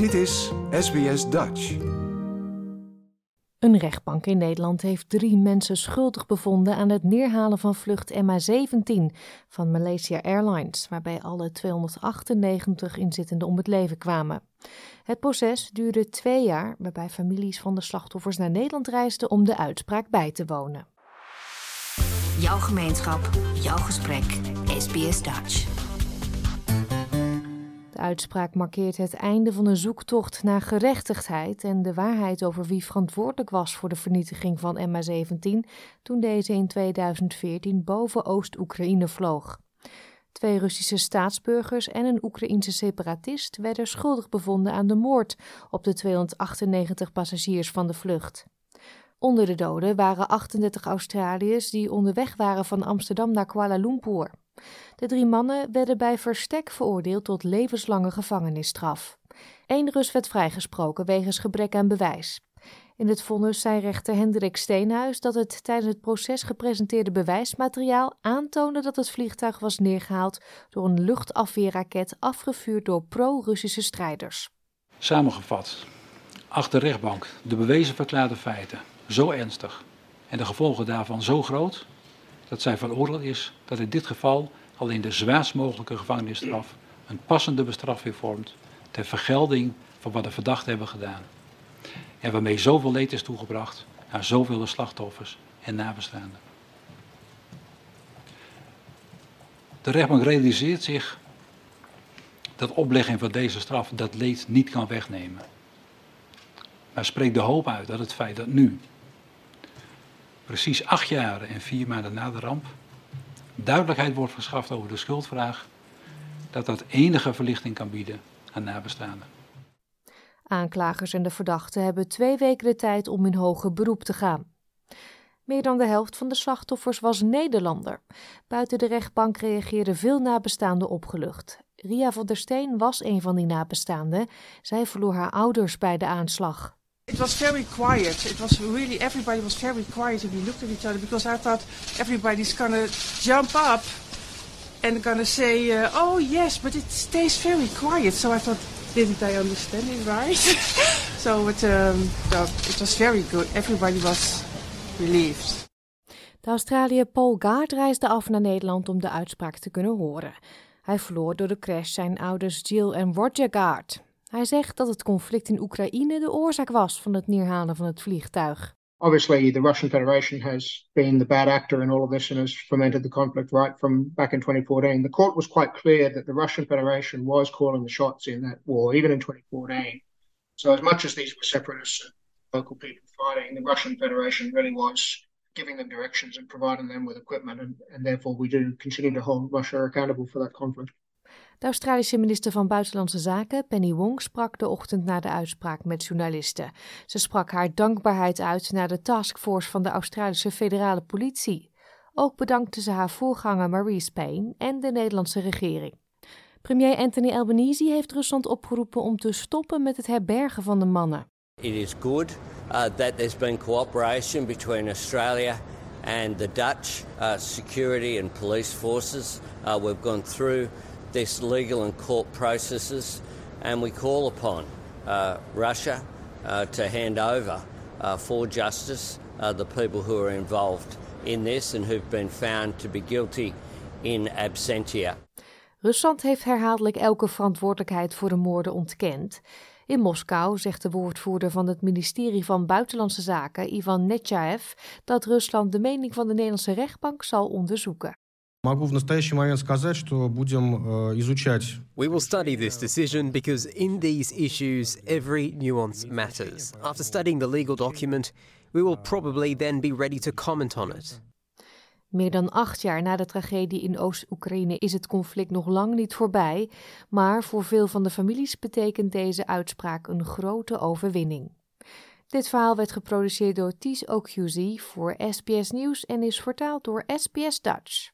Dit is SBS Dutch. Een rechtbank in Nederland heeft drie mensen schuldig bevonden aan het neerhalen van vlucht MH17 van Malaysia Airlines, waarbij alle 298 inzittenden om het leven kwamen. Het proces duurde twee jaar, waarbij families van de slachtoffers naar Nederland reisden om de uitspraak bij te wonen. Jouw gemeenschap, jouw gesprek, SBS Dutch. Uitspraak markeert het einde van een zoektocht naar gerechtigheid en de waarheid over wie verantwoordelijk was voor de vernietiging van MH17 toen deze in 2014 boven Oost-Oekraïne vloog. Twee Russische staatsburgers en een Oekraïense separatist werden schuldig bevonden aan de moord op de 298 passagiers van de vlucht. Onder de doden waren 38 Australiërs die onderweg waren van Amsterdam naar Kuala Lumpur. De drie mannen werden bij verstek veroordeeld tot levenslange gevangenisstraf. Eén Rus werd vrijgesproken wegens gebrek aan bewijs. In het vonnis zei rechter Hendrik Steenhuis dat het tijdens het proces gepresenteerde bewijsmateriaal aantoonde dat het vliegtuig was neergehaald door een luchtafweerraket afgevuurd door pro-Russische strijders. Samengevat, achter de rechtbank de bewezen verklaarde feiten zo ernstig en de gevolgen daarvan zo groot dat zij van oordeel is dat in dit geval alleen de zwaarst mogelijke gevangenisstraf een passende bestraffing vormt ter vergelding van wat de verdachten hebben gedaan. En waarmee zoveel leed is toegebracht aan zoveel slachtoffers en nabestaanden. De rechtbank realiseert zich dat oplegging van deze straf dat leed niet kan wegnemen. Maar spreekt de hoop uit dat het feit dat nu, precies acht jaar en vier maanden na de ramp, duidelijkheid wordt verschaft over de schuldvraag, dat dat enige verlichting kan bieden aan nabestaanden. Aanklagers en de verdachten hebben twee weken de tijd om in hoger beroep te gaan. Meer dan de helft van de slachtoffers was Nederlander. Buiten de rechtbank reageerden veel nabestaanden opgelucht. Ria van der Steen was een van die nabestaanden. Zij verloor haar ouders bij de aanslag. It was very quiet. It was really everybody was very quiet and we looked at each other because I thought everybody's gonna jump up and gonna say, uh, "Oh yes," but it stays very quiet. So I thought, didn't I understand it right? so it, um, it was very good. Everybody was relieved. De Australiër Paul Gard reisde af naar Nederland om de uitspraak te kunnen horen. Hij verloor door de crash zijn ouders Jill en Roger Gard. Hij zegt dat het conflict in Oekraïne de oorzaak was van het neerhalen van het vliegtuig. Obviously, the Russian Federation has been the bad actor in all of this and has fomented the conflict right from back in 2014. The court was quite clear that the Russian Federation was calling the shots in that war, even in 2014. So, as much as these were separatists and local people fighting, the Russian Federation really was giving them directions and providing them with equipment, and, therefore we do continue to hold Russia accountable for that conflict. De Australische minister van Buitenlandse Zaken, Penny Wong, sprak de ochtend na de uitspraak met journalisten. Ze sprak haar dankbaarheid uit naar de taskforce van de Australische federale politie. Ook bedankte ze haar voorganger Maurice Payne en de Nederlandse regering. Premier Anthony Albanese heeft Rusland opgeroepen om te stoppen met het herbergen van de mannen. It is good uh, that there's been cooperation between Australia and the Dutch uh, security and police forces. Uh, we've gone through this legal and court processes, and we call upon uh, Russia uh, to hand over uh, for justice uh, the people who are involved in this and who've been found to be guilty in absentia. Rusland heeft herhaaldelijk elke verantwoordelijkheid voor de moorden ontkend. In Moskou zegt de woordvoerder van het ministerie van Buitenlandse Zaken, Ivan Netjaev, dat Rusland de mening van de Nederlandse rechtbank zal onderzoeken. Могу в настоящий момент сказать, что будем изучать. We will study this decision because in these issues every nuance matters. After studying the legal document, we will probably then be ready to comment on it. Meer dan acht jaar na de tragedie in Oost-Oekraïne is het conflict nog lang niet voorbij, maar voor veel van de families betekent deze uitspraak een grote overwinning. Dit verhaal werd geproduceerd door Ties Okyuzi voor SBS Nieuws en is vertaald door SBS Dutch.